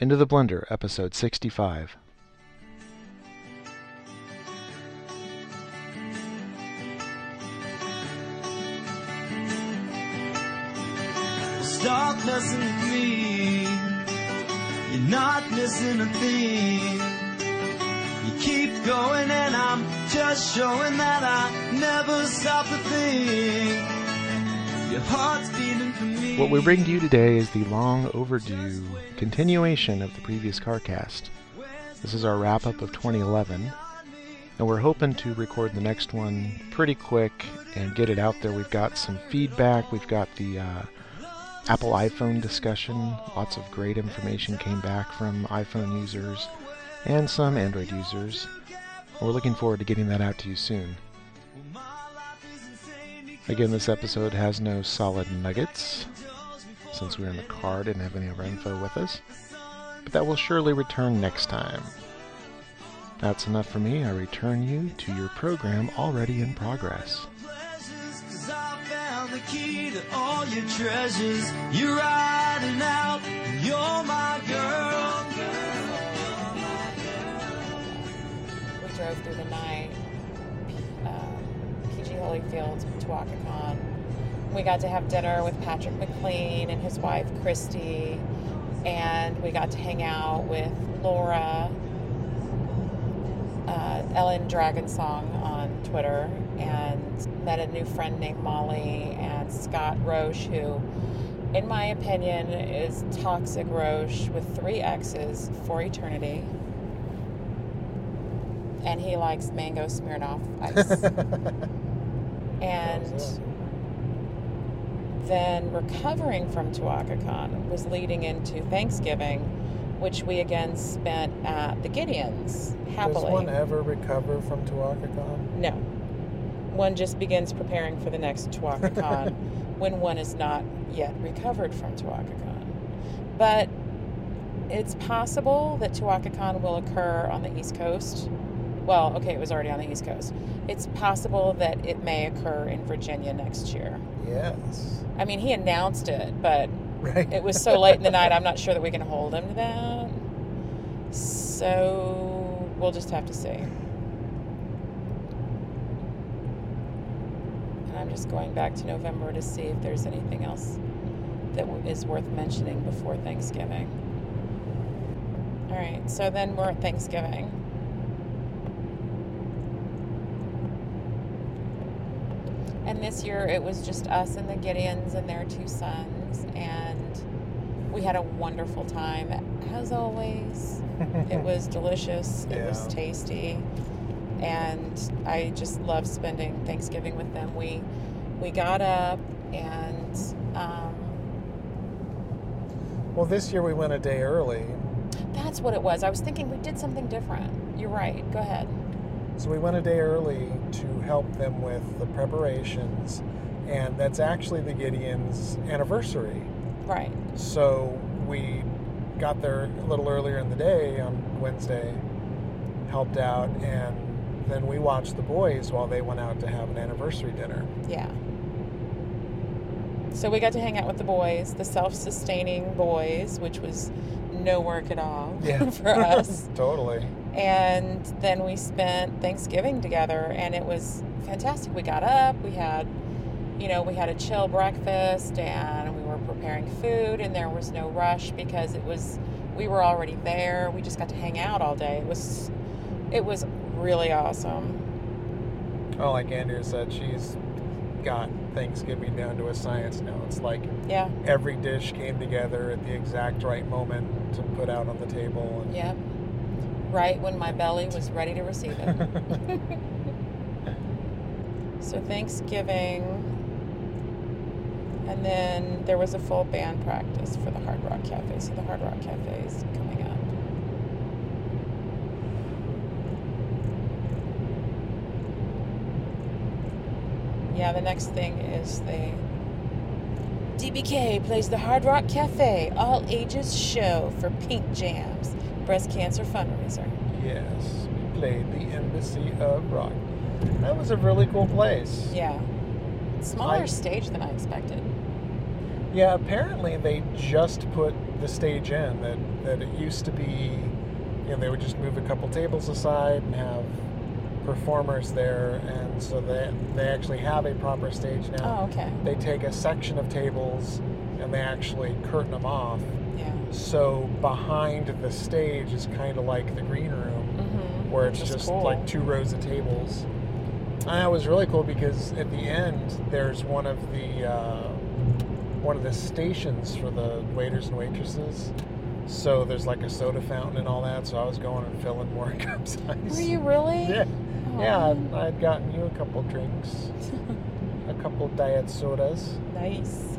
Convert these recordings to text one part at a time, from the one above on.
Into the Blender, episode 65. Stop messing with me. You're not missing a thing. You keep going and I'm just showing that I never stop to think. What we bring to you today is the long overdue continuation of the previous CarCast. This is our wrap up of 2011, and we're hoping to record the next one pretty quick and get it out there. We've got some feedback, we've got the uh, Apple iPhone discussion. Lots of great information came back from iPhone users and some Android users. We're looking forward to getting that out to you soon. Again, this episode has no solid nuggets, since we are in the car, didn't have any of our info with us. But that will surely return next time. That's enough for me. I return you to your program already in progress. pleasures, 'cause I found Holyfield, Tuacacon. We got to have dinner with Patrick McLean and his wife Christy, and we got to hang out with Laura, uh, Ellen Dragon Song on Twitter, and met a new friend named Molly and Scott Roche, who, in my opinion, is toxic Roche with three X's for eternity and he likes mango Smirnoff ice. and then recovering from Tuacacon was leading into Thanksgiving, which we again spent at the Gideons happily. Does one ever recover from Tuacacon? No. One just begins preparing for the next Tuacacon when one is not yet recovered from Tuacacon. But it's possible that Tuacacon will occur on the East Coast. Well, okay, it was already on the East Coast. It's possible that it may occur in Virginia next year. Yes. I mean, he announced it, but Right. it was so late in the night, I'm not sure that we can hold him to that. So we'll just have to see. And I'm just going back to November to see if there's anything else that is worth mentioning before Thanksgiving. All right, so then we're at Thanksgiving. And this year it was just us and the Gideons and their two sons, and we had a wonderful time as always. it was delicious, it was tasty, and I just love spending Thanksgiving with them. We we got up and um, Well, this year we went a day early. that's what it was. I was thinking we did something different. You're right. Go ahead. So we went a day early to help them with the preparations. And that's actually the Gideons' anniversary. Right. So we got there a little earlier in the day on Wednesday, helped out, and then we watched the boys while they went out to have an anniversary dinner. Yeah. So we got to hang out with the boys, the self-sustaining boys, which was no work at all for us. totally. And then we spent Thanksgiving together, and it was fantastic. We got up, we had, you know, we had a chill breakfast, and we were preparing food, and there was no rush because it was, we were already there. We just got to hang out all day. It was, it was really awesome. Oh, like Andrea said, she's got Thanksgiving down to a science now. It's like Yeah. every dish came together at the exact right moment to put out on the table. And Yep. Right when my belly was ready to receive it. so Thanksgiving, and then there was a full band practice for the Hard Rock Cafe. So the Hard Rock Cafe is coming up. Yeah, the next thing is the DBK plays the Hard Rock Cafe all ages show for Pink Jams breast cancer fundraiser. Yes, we played the Embassy of Rock. That was a really cool place. Yeah. Smaller I- stage than I expected. Yeah, apparently they just put the stage in. That that it used to be, you know, they would just move a couple tables aside and have performers there, and so they they actually have a proper stage now. Oh, okay. They take a section of tables and they actually curtain them off. So behind the stage is kind of like the green room, Mm-hmm. where it's just cool. like two rows of tables. And that was really cool because at the end there's one of the uh, one of the stations for the waiters and waitresses. So there's like a soda fountain and all that. So I was going and filling more cups. ice. Were you really? Yeah, Oh. yeah. I'd, I'd gotten you a couple drinks, a couple diet sodas, Nice.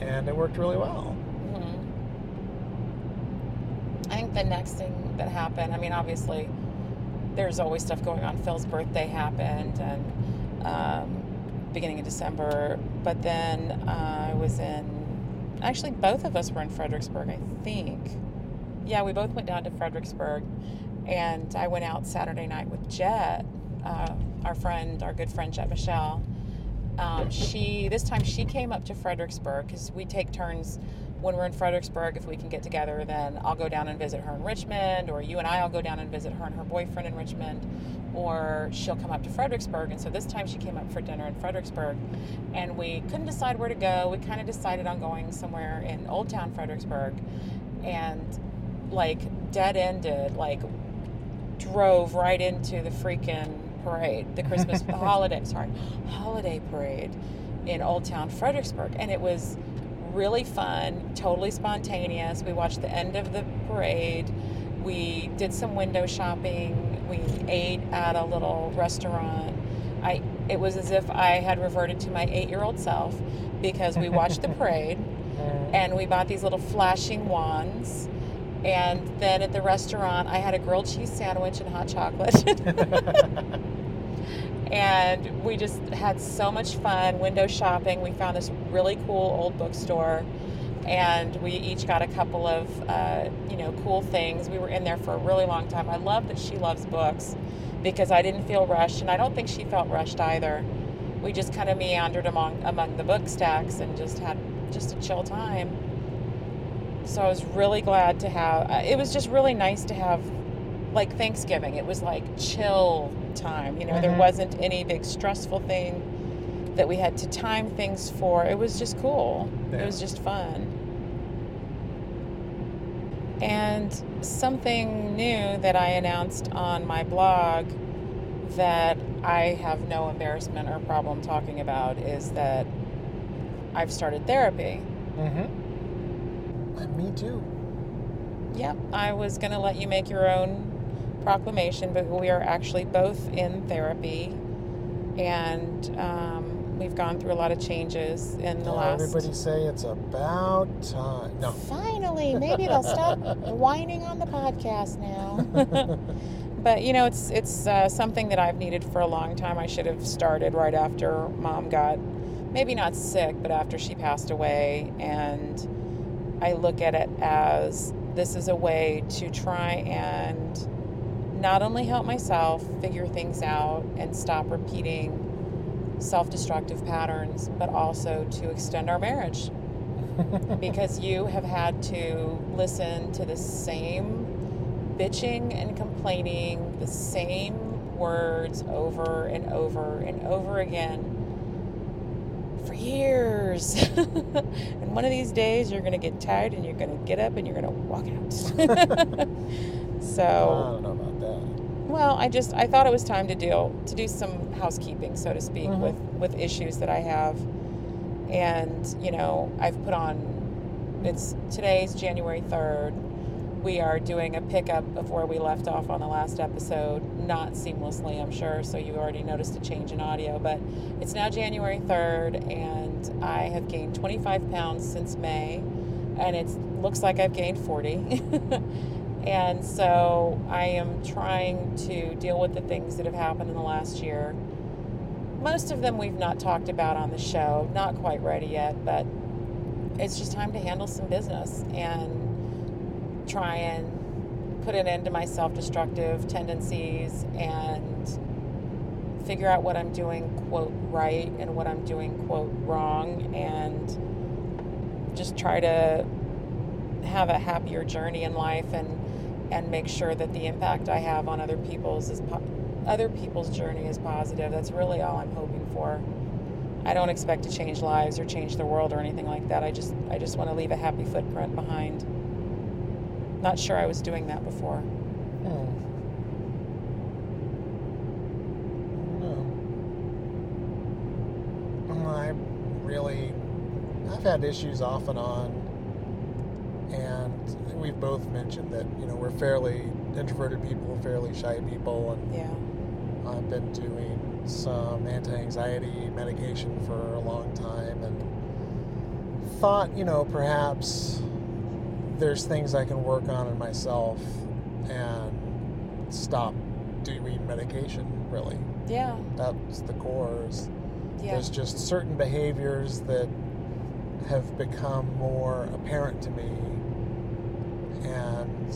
and it worked really well. Mhm. I think the next thing that happened, I mean, obviously, there's always stuff going on. Phil's birthday happened, and um, beginning of December. But then uh, I was in, actually, both of us were in Fredericksburg, I think. Yeah, we both went down to Fredericksburg, and I went out Saturday night with Jet, uh, our friend, our good friend Jet Michelle. Um, she this time she came up to Fredericksburg because we take turns when we're in Fredericksburg. If we can get together, then I'll go down and visit her in Richmond, or you and I will go down and visit her and her boyfriend in Richmond, or she'll come up to Fredericksburg. And so this time she came up for dinner in Fredericksburg, and we couldn't decide where to go. We kind of decided on going somewhere in Old Town Fredericksburg, and like dead ended, like drove right into the freaking parade, the Christmas holiday, sorry, holiday parade in Old Town Fredericksburg, and it was really fun, totally spontaneous. We watched the end of the parade. We did some window shopping. We ate at a little restaurant. I it was as if I had reverted to my 8-year-old self because we watched the parade and we bought these little flashing wands. And then at the restaurant, I had a grilled cheese sandwich and hot chocolate. and we just had so much fun window shopping. We found this really cool old bookstore, and we each got a couple of uh, you know cool things. We were in there for a really long time. I love that she loves books because I didn't feel rushed, and I don't think she felt rushed either. We just kind of meandered among among the book stacks and just had just a chill time. So I was really glad to have. uh, It was just really nice to have, like Thanksgiving. It was like chill time. You know, there Mhm. wasn't any big stressful thing that we had to time things for. It was just cool. It was just fun. And something new that I announced on my blog that I have no embarrassment or problem talking about is that I've started therapy. Mm-hmm. And me too. Yep, I was going to let you make your own proclamation, but we are actually both in therapy, and um, we've gone through a lot of changes in the Now last. Everybody say it's about time. No. Finally, maybe they'll stop whining on the podcast now. but you know, it's it's uh, something that I've needed for a long time. I should have started right after Mom got, maybe not sick, but after she passed away, and I look at it as this is a way to try and not only help myself figure things out and stop repeating self destructive patterns, but also to extend our marriage. because you have had to listen to the same bitching and complaining, the same words over and over and over again for years. and one of these days you're going to get tired and you're going to get up and you're going to walk out. I so, don't know about that. Well, I just I thought it was time to deal to do some housekeeping, so to speak, Mhm. with with issues that I have. And, you know, I've put on it's today's January 3rd. We are doing a pickup of where we left off on the last episode, not seamlessly, I'm sure, so you already noticed a change in audio, but it's now January 3rd and I have gained 25 pounds since May and it looks like I've gained 40. and so I am trying to deal with the things that have happened in the last year. Most of them we've not talked about on the show, not quite ready yet, but it's just time to handle some business and try and put an end to my self destructive tendencies and figure out what I'm doing, quote, right and what I'm doing, quote, wrong, and just try to have a happier journey in life and and make sure that the impact I have on other people's is po- other people's journey is positive. That's really all I'm hoping for. I don't expect to change lives or change the world or anything like that. I just I just want to leave a happy footprint behind. Not sure I was doing that before. Hmm. No. I really, I've had issues off and on, and we've both mentioned that you know we're fairly introverted people, fairly shy people, and Yeah. I've been doing some anti-anxiety medication for a long time, and thought you know perhaps there's things I can work on in myself and stop doing medication. Really, Yeah. that's the core. Is Yeah. there's just certain behaviors that have become more apparent to me,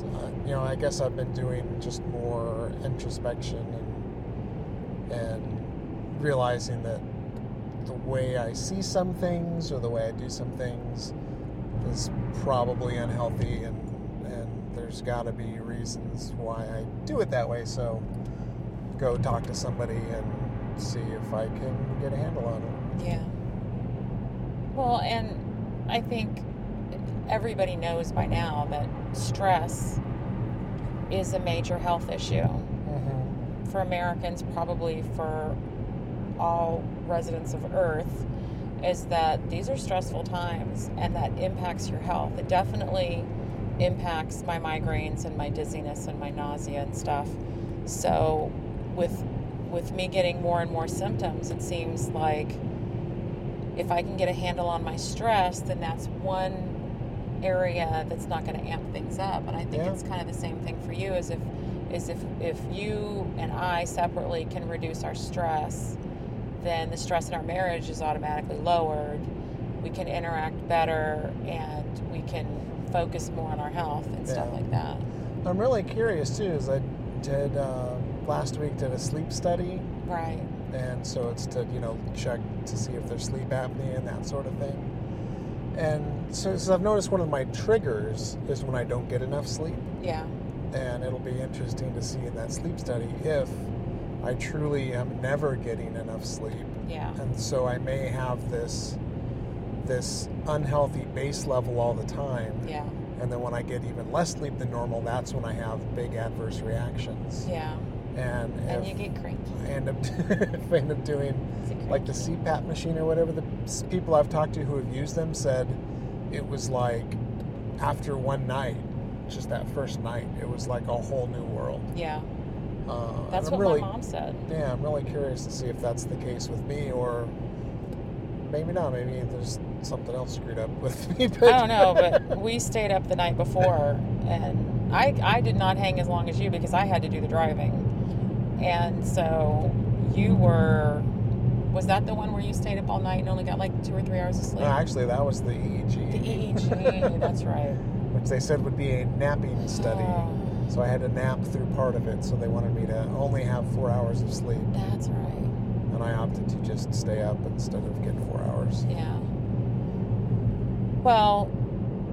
uh, you know, I guess I've been doing just more introspection and and realizing that the way I see some things or the way I do some things is probably unhealthy, and and there's got to be reasons why I do it that way. So go talk to somebody and see if I can get a handle on it. Yeah. Well, and I think everybody knows by now that stress is a major health issue Mm-hmm. for Americans, probably for all residents of Earth, is that these are stressful times and that impacts your health. It definitely impacts my migraines and my dizziness and my nausea and stuff. So, with with me getting more and more symptoms, it seems like if I can get a handle on my stress, then that's one area that's not going to amp things up. And I think Yeah. it's kind of the same thing for you as if is if if you and I separately can reduce our stress, then the stress in our marriage is automatically lowered. We can interact better and we can focus more on our health and stuff like that. I'm really curious too. Is I did uh, last week did a sleep study, Right. and so it's to you know check to see if there's sleep apnea and that sort of thing. And so, so I've noticed one of my triggers is when I don't get enough sleep, Yeah. and it'll be interesting to see in that sleep study if I truly am never getting enough sleep, Yeah. and so I may have this this unhealthy base level all the time. Yeah. And then when I get even less sleep than normal, that's when I have big adverse reactions. Yeah. And, And if you get cranky. I end up I end up doing like the? CPAP machine or whatever, the people I've talked to who have used them said it was like after one night, just that first night, it was like a whole new world. Yeah. Uh, That's what really, my mom said. Yeah, I'm really curious to see if that's the case with me or maybe not. Maybe there's something else screwed up with me. But I don't know, but we stayed up the night before, and I I did not hang as long as you because I had to do the driving, and so you were. Was that the one where you stayed up all night and only got like two or three hours of sleep? No, actually, that was the EEG. the EEG, that's right. which they said would be a napping study. Oh, So I had to nap through part of it. So they wanted me to only have four hours of sleep, that's right. and I opted to just stay up instead of get four hours. Yeah. Well,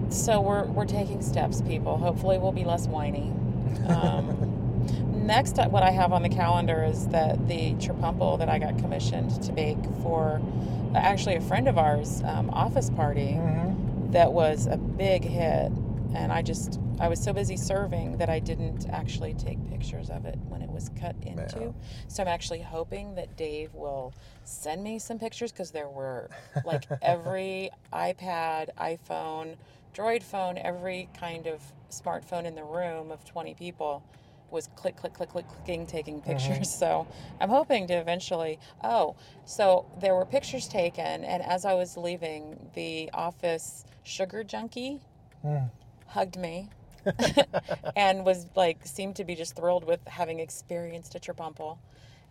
so we're we're taking steps, people. Hopefully, we'll be less whiny. Um, next, uh, what I have on the calendar is that the tripumple that I got commissioned to bake for uh, actually a friend of ours' um, office party hmm that was a big hit, and I just I was so busy serving that I didn't actually take pictures of it when it was cut into. Yeah. So I'm actually hoping that Dave will send me some pictures because there were like every iPad, iPhone, Droid phone, every kind of smartphone in the room of 20 people was click, click, click, click, clicking, taking pictures. So I'm hoping to eventually. Oh, so there were pictures taken, and as I was leaving, the office sugar junkie Mm. hugged me and was like seemed to be just thrilled with having experienced a tripumple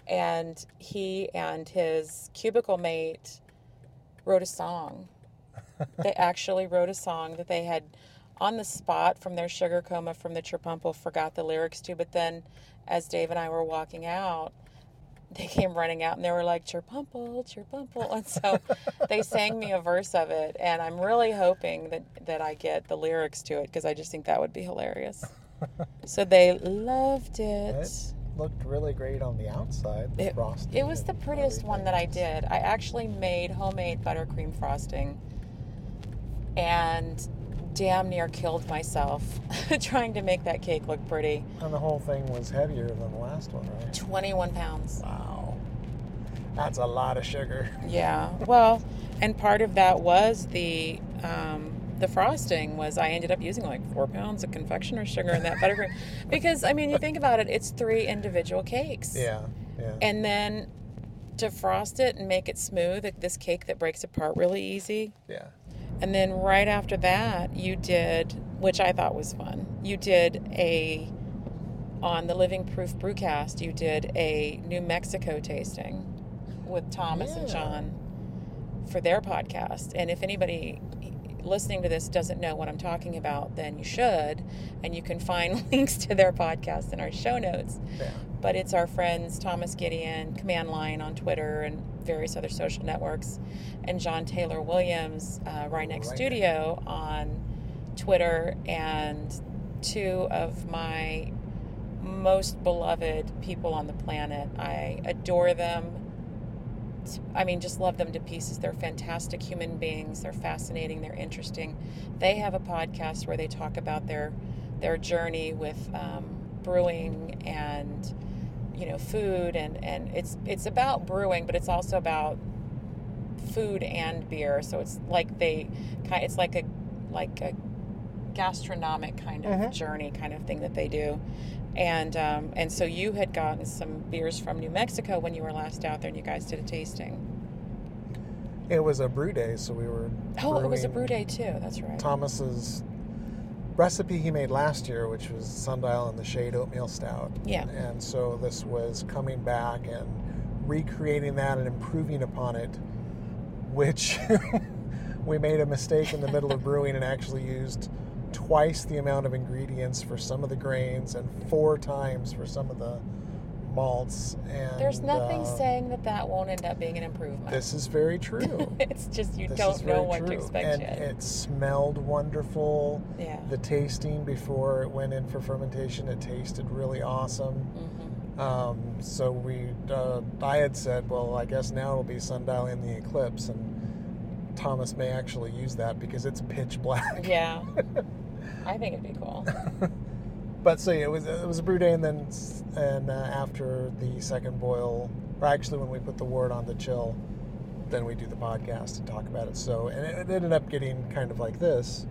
and he and his cubicle mate wrote a song they actually wrote a song that they had on the spot from their sugar coma from the tripumple forgot the lyrics to but then as dave and i were walking out they came running out and they were like cherpumple cherpumple and so they sang me a verse of it and i'm really hoping that that i get the lyrics to it because i just think that would be hilarious so they loved it It looked really great on the outside. The it, frosting it was the prettiest one that I did. I actually made homemade buttercream frosting and damn near killed myself trying to make that cake look pretty. And the whole thing was heavier than the last one, right? 21 pounds. Wow. That's a lot of sugar. Yeah. Well, and part of that was the um, the frosting was I ended up using like four pounds of confectioner's sugar in that buttercream because I mean you think about it, it's three individual cakes. Yeah, yeah. And then to frost it and make it smooth, this cake that breaks apart really easy. yeah. And then right after that, you did, which I thought was fun. You did a on the Living Proof Brewcast. You did a New Mexico tasting with Thomas and John for their podcast. And if anybody listening to this doesn't know what I'm talking about, then you should. And you can find links to their podcast in our show notes Yeah. but it's our friends Thomas Gideon, Command Line on Twitter and various other social networks, and John Taylor Williams, uh, Right Next Right. Studio on Twitter, and two of my most beloved people on the planet. I adore them. I mean, just love them to pieces. They're fantastic human beings. They're fascinating. They're interesting. They have a podcast where they talk about their their journey with um, brewing and you know food and and it's it's about brewing, but it's also about food and beer. So it's like they kind. It's like a like a gastronomic kind of Mhm. journey kind of thing that they do. And um, and so you had gotten some beers from New Mexico when you were last out there, and you guys did a tasting. It was a brew day, so we were. Oh, it was a brew day too. That's right. Thomas's recipe he made last year, which was Sundial in the Shade Oatmeal Stout. Yeah. And so this was coming back and recreating that and improving upon it, which we made a mistake in the middle of brewing and actually used twice the amount of ingredients for some of the grains and four times for some of the malts. And There's nothing uh, saying that that won't end up being an improvement. This is very true. it's just you This don't know what to true. expect and yet. it smelled wonderful. yeah. The tasting before it went in for fermentation, it tasted really awesome. mm-hmm. Um, so we, uh, I had said, well, I guess now it'll be sundial in the eclipse, and Thomas may actually use that because it's pitch black. Yeah. I think it'd be cool. But so yeah, it was it was a brew day, and then and uh, after the second boil, or actually when we put the word on the chill, then we do the podcast and talk about it. So and it, it ended up getting kind of like this,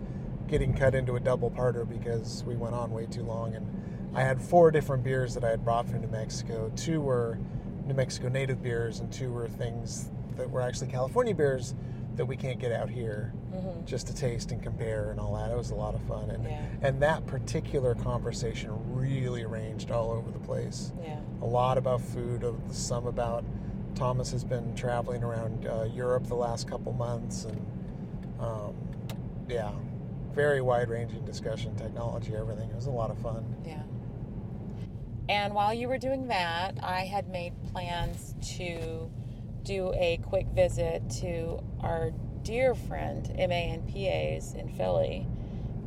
getting cut into a double parter because we went on way too long, and I had four different beers that I had brought from New Mexico. Two were New Mexico native beers, and two were things that were actually California beers that we can't get out here hmm just to taste and compare and all that. It was a lot of fun, and Yeah. and that particular conversation really ranged all over the place. Yeah. A lot about food, some about Thomas has been traveling around uh, Europe the last couple months, and um, yeah, very wide ranging discussion, technology, everything. It was a lot of fun. Yeah. And while you were doing that, I had made plans to do a quick visit to our dear friend MANPA's in Philly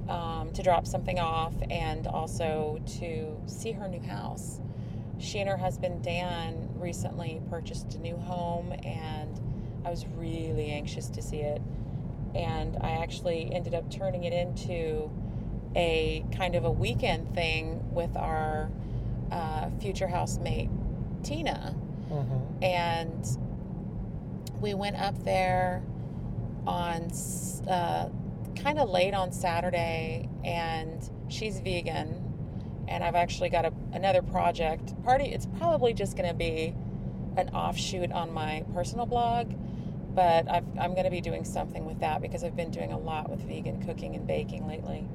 um, to drop something off and also to see her new house. She and her husband Dan recently purchased a new home, and I was really anxious to see it. And I actually ended up turning it into a kind of a weekend thing with our uh, future housemate Tina, Mm-hmm. and we went up there on uh, kind of late on Saturday, and she's vegan, and I've actually got a, another project. Party, it's probably just going to be an offshoot on my personal blog, but I've, I'm going to be doing something with that because I've been doing a lot with vegan cooking and baking lately,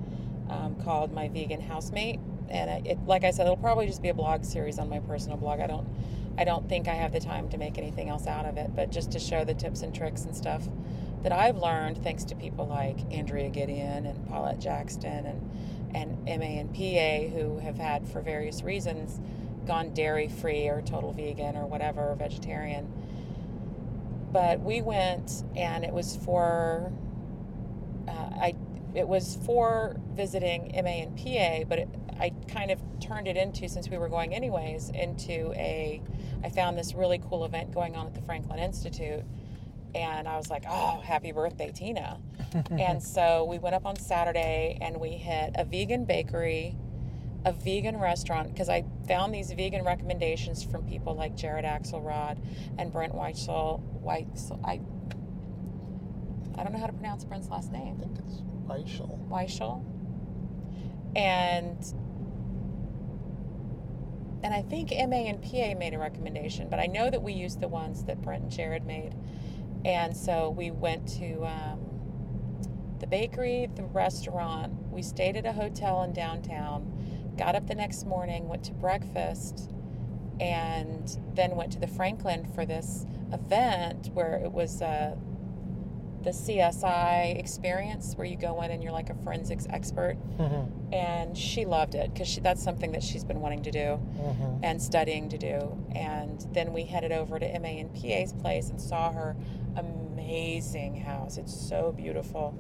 um, called my vegan housemate. And it, like I said, it'll probably just be a blog series on my personal blog. I don't, I don't think I have the time to make anything else out of it, but just to show the tips and tricks and stuff that I've learned thanks to people like Andrea Gideon and Paulette Jackson and and MA and PA who have had for various reasons gone dairy free or total vegan or whatever, or vegetarian. But we went, and it was for uh, I. It was for visiting MA and PA, but it, I kind of turned it into since we were going anyways into a. I found this really cool event going on at the Franklin Institute, and I was like, "Oh, happy birthday, Tina!" and so we went up on Saturday and we hit a vegan bakery, a vegan restaurant because I found these vegan recommendations from people like Jared Axelrod and Brent Weitzel. Weitzel I I don't know how to pronounce Brent's last name. I name. think it's Weichel. Weichel. And and I think MA and PA made a recommendation, but I know that we used the ones that Brent and Jared made. And so we went to um, the bakery, the restaurant. We stayed at a hotel in downtown. Got up the next morning, went to breakfast, and then went to the Franklin for this event where it was uh, the CSI experience, where you go in and you're like a forensics expert. Mm-hmm. And she loved it because that's something that she's been wanting to do Mm-hmm. and studying to do. And then we headed over to MA and PA's place and saw her amazing house. It's so beautiful.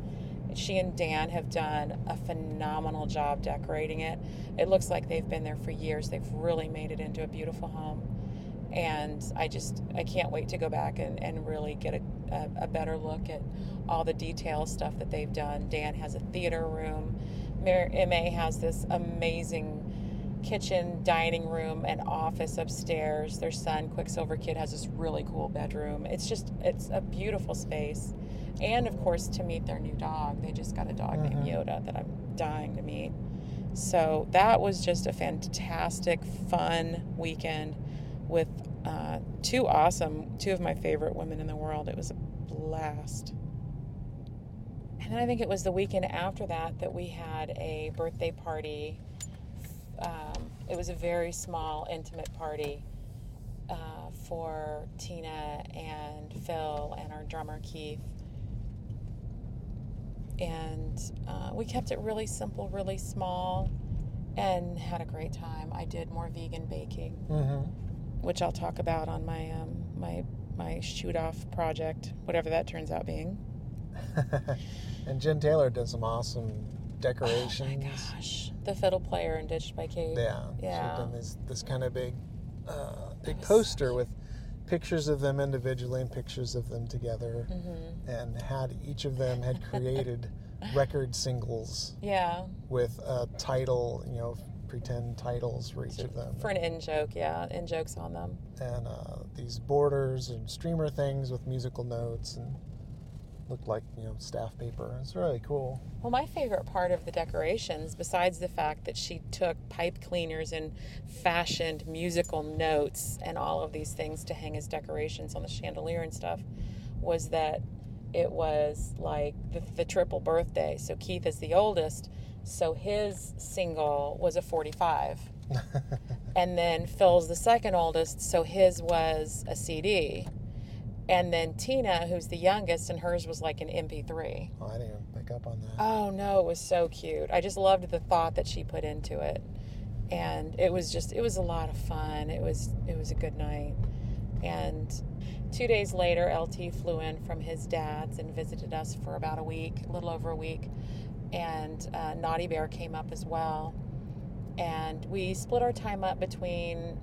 She and Dan have done a phenomenal job decorating it. It looks like they've been there for years. They've really made it into a beautiful home. And I just, I can't wait to go back and, and really get a, a, a better look at all the detail stuff that they've done. Dan has a theater room. MA has this amazing kitchen, dining room, and office upstairs. Their son, Quicksilver Kid, has this really cool bedroom. It's just, it's a beautiful space. And of course, to meet their new dog. They just got a dog named Mhm. Yoda that I'm dying to meet. So that was just a fantastic, fun weekend with uh, two awesome, two of my favorite women in the world. It was a blast. And then I think it was the weekend after that that we had a birthday party. Um, it was a very small, intimate party uh, for Tina and Phil and our drummer Keith. And uh, we kept it really simple, really small, and had a great time. I did more vegan baking Mm-hmm. Which I'll talk about on my um, my my shoot off project, whatever that turns out being. and Jen Taylor did some awesome decorations. Oh my gosh, the fiddle player in Ditched by Kate. Yeah. Yeah. She'd done this this kind of big uh, big poster with pictures of them individually and pictures of them together hmm and had each of them had created record singles Yeah, with a title, you know, pretend titles for each of them. for an in joke. Yeah, in jokes on them. and uh, these borders and streamer things with musical notes and looked like you know staff paper. It's really cool. Well, my favorite part of the decorations, besides the fact that she took pipe cleaners and fashioned musical notes and all of these things to hang as decorations on the chandelier and stuff, was that it was like the, the triple birthday. So Keith is the oldest, so his single was a 45. and then Phil's the second oldest, so his was a CD. And then Tina, who's the youngest, and hers was like an MP3. Oh, I didn't even pick up on that. Oh no, it was so cute. I just loved the thought that she put into it. And it was just it was a lot of fun. It was it was a good night. And 2 days later LT flew in from his dad's and visited us for about a week, a little over a week. And uh, Naughty Bear came up as well. And we split our time up between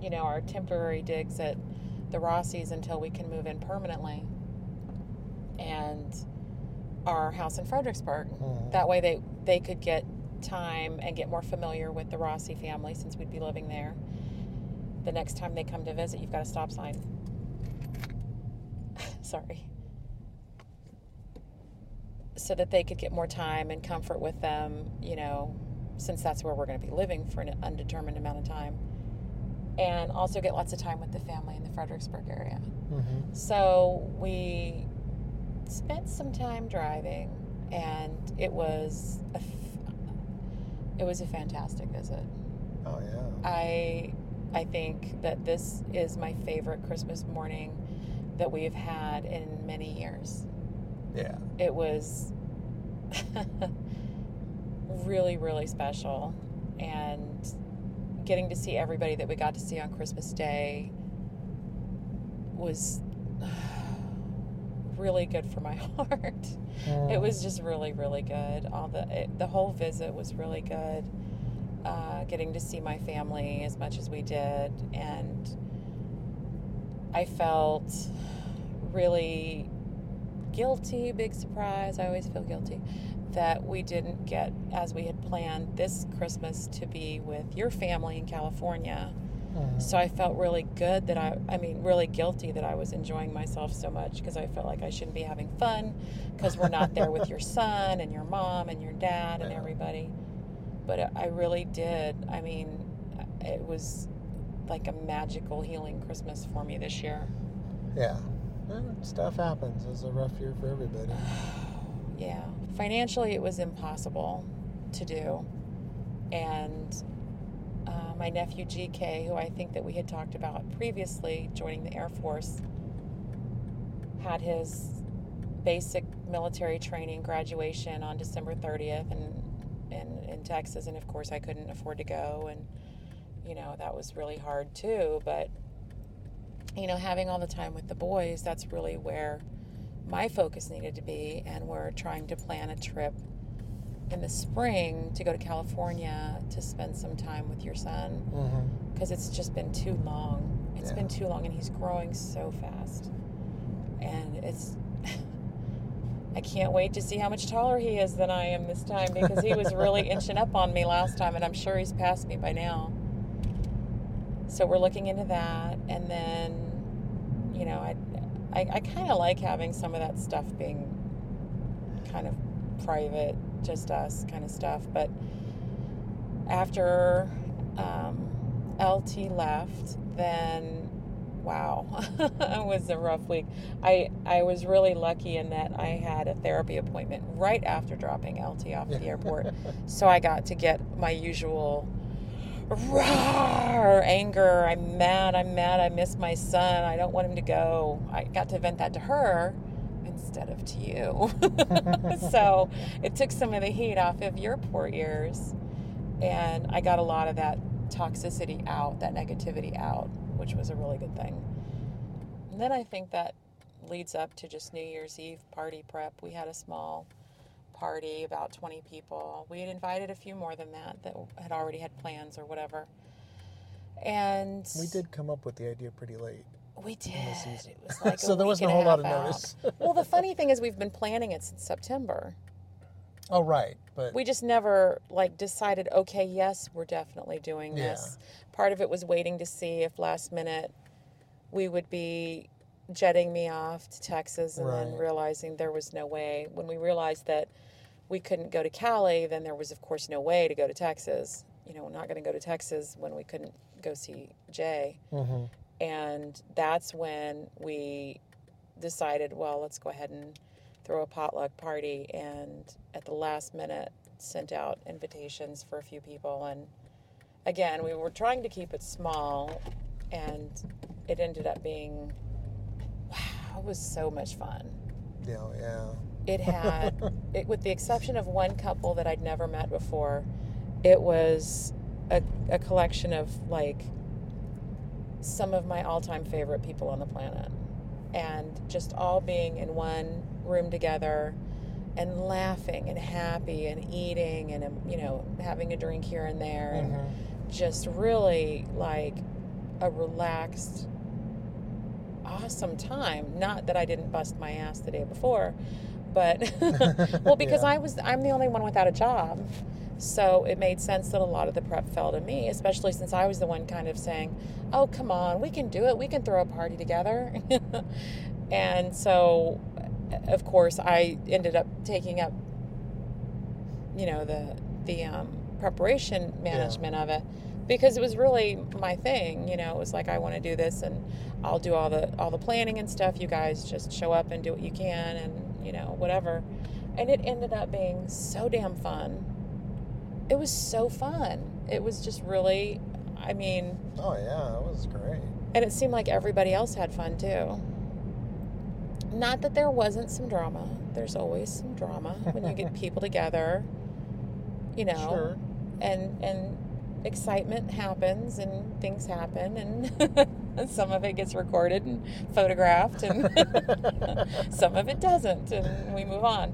you know, our temporary digs at the Rossies until we can move in permanently. And our house in Fredericksburg. Mhm. That way they they could get time and get more familiar with the Rossi family since we'd be living there. The next time they come to visit, you've got a stop sign. Sorry. So that they could get more time and comfort with them, you know, since that's where we're going to be living for an undetermined amount of time. And also get lots of time with the family in the Fredericksburg area. Mhm. So we spent some time driving, and it was a f- it was a fantastic visit. Oh yeah. I I think that this is my favorite Christmas morning that we've had in many years. Yeah. It was really really special, and getting to see everybody that we got to see on Christmas Day was really good for my heart. It was just really, really good. All the it, the whole visit was really good. Uh, getting to see my family as much as we did, and I felt really guilty. Big surprise. I always feel guilty that we didn't get as we had planned this Christmas to be with your family in California. Mhm. So I felt really good that I, I mean, really guilty that I was enjoying myself so much because I felt like I shouldn't be having fun because we're not there with your son and your mom and your dad and everybody. But I really did. I mean, it was like a magical healing Christmas for me this year. Yeah. Eh, Stuff happens. It's a rough year for everybody. Yeah. Financially, it was impossible to do. And uh, my nephew GK, who I think that we had talked about previously, joining the Air Force, had his basic military training graduation on December 30th in, in, in Texas. And of course, I couldn't afford to go. And, you know, that was really hard too. But, you know, having all the time with the boys, that's really where my focus needed to be. And we're trying to plan a trip in the spring to go to California to spend some time with your son mm-hmm. because it's just been too long. It's Yeah. been too long, and he's growing so fast. And it's, I can't wait to see how much taller he is than I am this time because he was really inching up on me last time, and I'm sure he's past me by now. So we're looking into that, and then, you know, I, I, I kind of like having some of that stuff being kind of private, just us kind of stuff. But after um, LT left, then wow, it was a rough week. I I was really lucky in that I had a therapy appointment right after dropping LT off at the airport, so I got to get my usual roar anger. I'm mad. I'm mad. I miss my son. I don't want him to go. I got to vent that to her instead of to you. so it took some of the heat off of your poor ears. And I got a lot of that toxicity out, that negativity out, which was a really good thing. And then I think that leads up to just New Year's Eve party prep. We had a small party, about 20 people. We had invited a few more than that that had already had plans or whatever. And We did come up with the idea pretty late. we did. the. It was like So there wasn't a whole lot of out. notice. well, the funny thing is, we've been planning it since September. Oh, right. But We just never like decided. Okay, yes, we're definitely doing Yeah. this. Part of it was waiting to see if last minute we would be jetting me off to Texas, and then realizing there was no way. When we realized that we couldn't go to Cali, then there was of course no way to go to Texas. You know, we're not going to go to Texas when we couldn't go see Jay. Mhm. And that's when we decided, well, let's go ahead and throw a potluck party. And at the last minute, sent out invitations for a few people. And again, we were trying to keep it small, and it ended up being wow, it was so much fun. yeah, yeah. It had, it, with the exception of one couple that I'd never met before, it was a, a collection of like some of my all time favorite people on the planet. And just all being in one room together and laughing and happy and eating and, um, you know, having a drink here and there and Mhm. just really like a relaxed awesome time not that i didn't bust my ass the day before but well because Yeah. i was i'm the only one without a job so it made sense that a lot of the prep fell to me especially since i was the one kind of saying oh come on we can do it we can throw a party together and so of course i ended up taking up you know the the um, preparation management of it because it was really my thing you know it was like i want to do this and i'll do all the all the planning and stuff you guys just show up and do what you can and you know whatever and it ended up being so damn fun it was so fun it was just really i mean Oh, yeah. It was great. and it seemed like everybody else had fun too. Not that there wasn't some drama. There's always some drama when you get people together, you know. Sure. And and excitement happens and things happen and some of it gets recorded and photographed and some of it doesn't and we move on.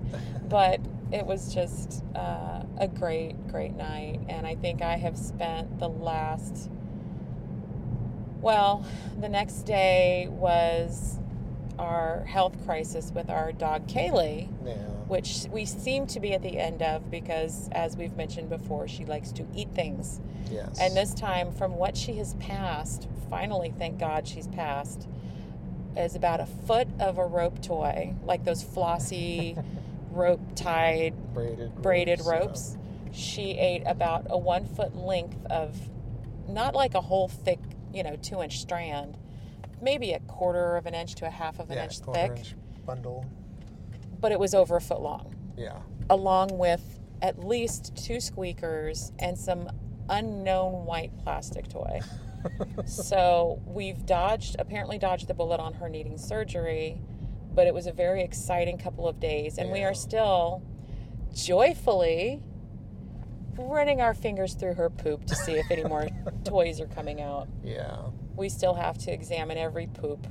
But it was just uh, a great great night. And i think i have spent the last well the next day was our health crisis with our dog kaylee. Yeah. Which we seem to be at the end of because as we've mentioned before she likes to eat things Yes. and this time, from what she has passed, finally, thank God she's passed, is about a foot of a rope toy, like those flossy, rope tied, braided braided ropes, ropes. She ate about a one foot length of, not like a whole thick, you know, two inch strand, maybe a quarter of an inch to a half of an yeah, inch quarter thick, inch bundle. But it was over a foot long. Yeah. along with at least two squeakers and some unknown white plastic toy. so we've dodged, apparently dodged the bullet on her needing surgery, but it was a very exciting couple of days, and we are still joyfully running our fingers through her poop to see if any more toys are coming out. Yeah. We still have to examine every poop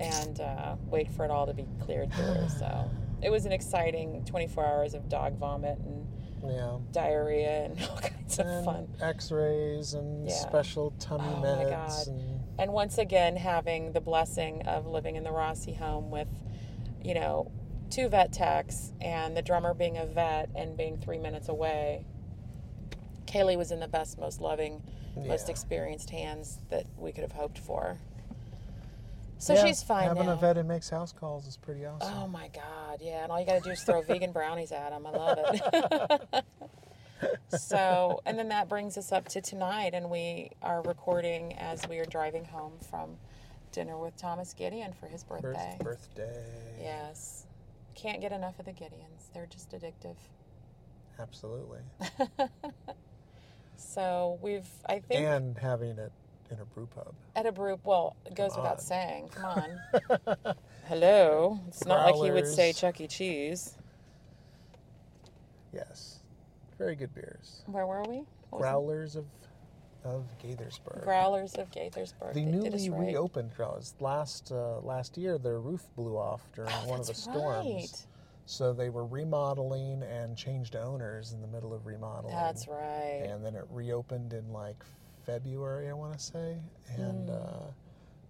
and uh, wait for it all to be cleared through. So it was an exciting 24 hours of dog vomit and Yeah. diarrhea and all kinds of and fun. X-rays and Yeah. special tummy Oh my meds God. and And once again, having the blessing of living in the Rossi home with, you know, two vet techs and the drummer being a vet and being three minutes away. Kaylee was in the best, most loving, most experienced hands that we could have hoped for. So Yeah, she's fine Having now. a vet that makes house calls is pretty oh awesome. Oh my God, yeah. And all you got to do is throw vegan brownies at them. I love it. so, and then that brings us up to tonight, and we are recording as we are driving home from dinner with Thomas Gideon for his Birth- birthday. birthday. Yes. Can't get enough of the Gideons. They're just addictive. Absolutely. So we've, I think, And having it in a brew pub. at a brew, well, it goes Come without on. saying. Come on. Hello. It's not like he would say Chuck E. Cheese. Yes. Very good beers. Where were we? What was it? Growlers of of Gaithersburg. Growlers of Gaithersburg. the They newly right. reopened growlers. Last uh, last year, their roof blew off during Oh, one of the that's storms. right. So they were remodeling and changed owners in the middle of remodeling. That's right. And then it reopened in like February, I want to say, and Hmm. uh,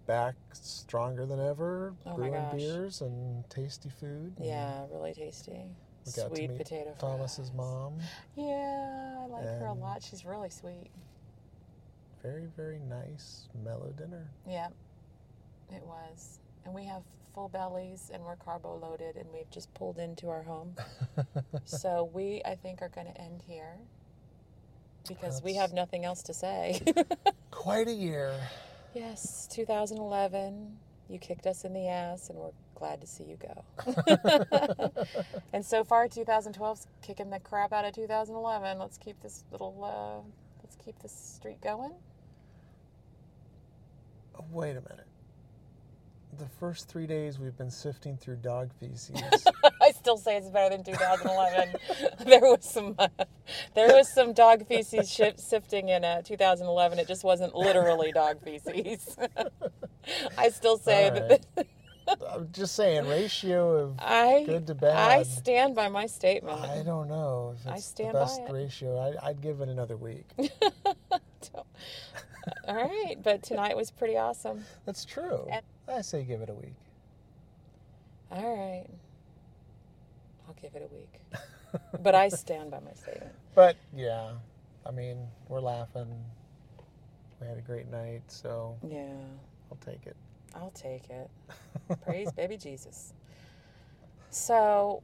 back stronger than ever, Oh brewing beers and tasty food. and yeah, really tasty. we got Sweet to meet potato Thomas's fries. mom. Yeah, I like her a lot. She's really sweet. Very very nice mellow dinner. Yeah, it was. And we have full bellies and we're carbo loaded and we've just pulled into our home. so we, I think, are going to end here because we have nothing else to say. Quite a year. yes, 2011. You kicked us in the ass and we're glad to see you go. and so far, 2012's kicking the crap out of 2011. Let's keep this little, uh, let's keep this streak going. Oh, Wait a minute. The first three days we've been sifting through dog feces. I still say it's better than 2011. there was some, uh, there was some dog feces shif sifting in uh, 2011. It just wasn't literally dog feces. I still say All that. right. I'm just saying, ratio of I good to bad. I stand by my statement. I don't know I it's the stand by best it. ratio. I, I'd give it another week. All right, but tonight was pretty awesome. That's true. And- I say give it a week. All right, I'll give it a week, but I stand by my statement. But yeah, I mean, we're laughing. We had a great night, so Yeah, I'll take it. I'll take it. Praise baby Jesus. So,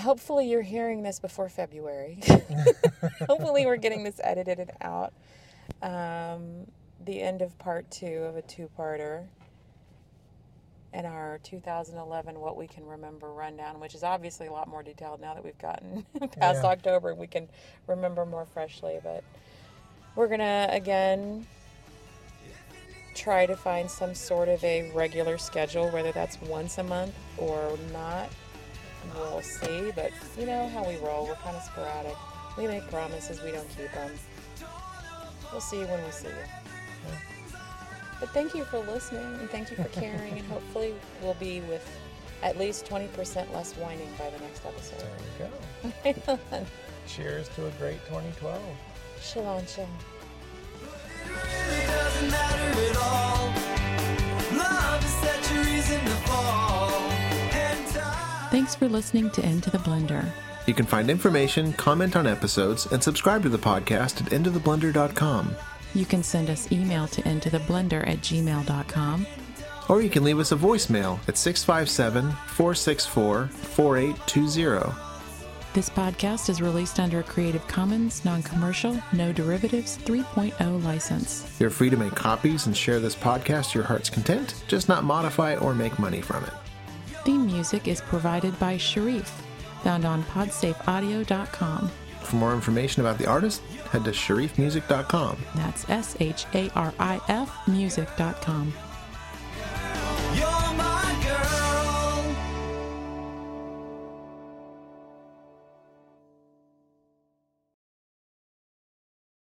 hopefully, you're hearing this before February. hopefully, we're getting this edited out. Um, the end of part two of a two And our 2011 What We Can Remember rundown, which is obviously a lot more detailed now that we've gotten past Yeah. October and we can remember more freshly. But we're going to, again, try to find some sort of a regular schedule, whether that's once a month or not. We'll see, but you know how we roll. We're kind of sporadic. We make promises, we don't keep them. We'll see you when we see you. But thank you for listening and thank you for caring, and hopefully we'll be with at least 20% less whining by the next episode. There you go. Cheers to a great 2012. Shalom, shalom. really doesn't matter at all. Love is such a reason to fall. And time Thanks for listening to Into the Blender. You can find information, comment on episodes, and subscribe to the podcast at intotheblender.com. You can send us email to intotheblender at gmail.com. Or you can leave us a voicemail at 657 464 4820. This podcast is released under a Creative Commons, non commercial, no derivatives 3.0 license. You're free to make copies and share this podcast to your heart's content, just not modify or make money from it. Theme music is provided by Sharif, found on podsafeaudio.com. For more information about the artist, head to sharifmusic.com. That's S H A R I F music.com.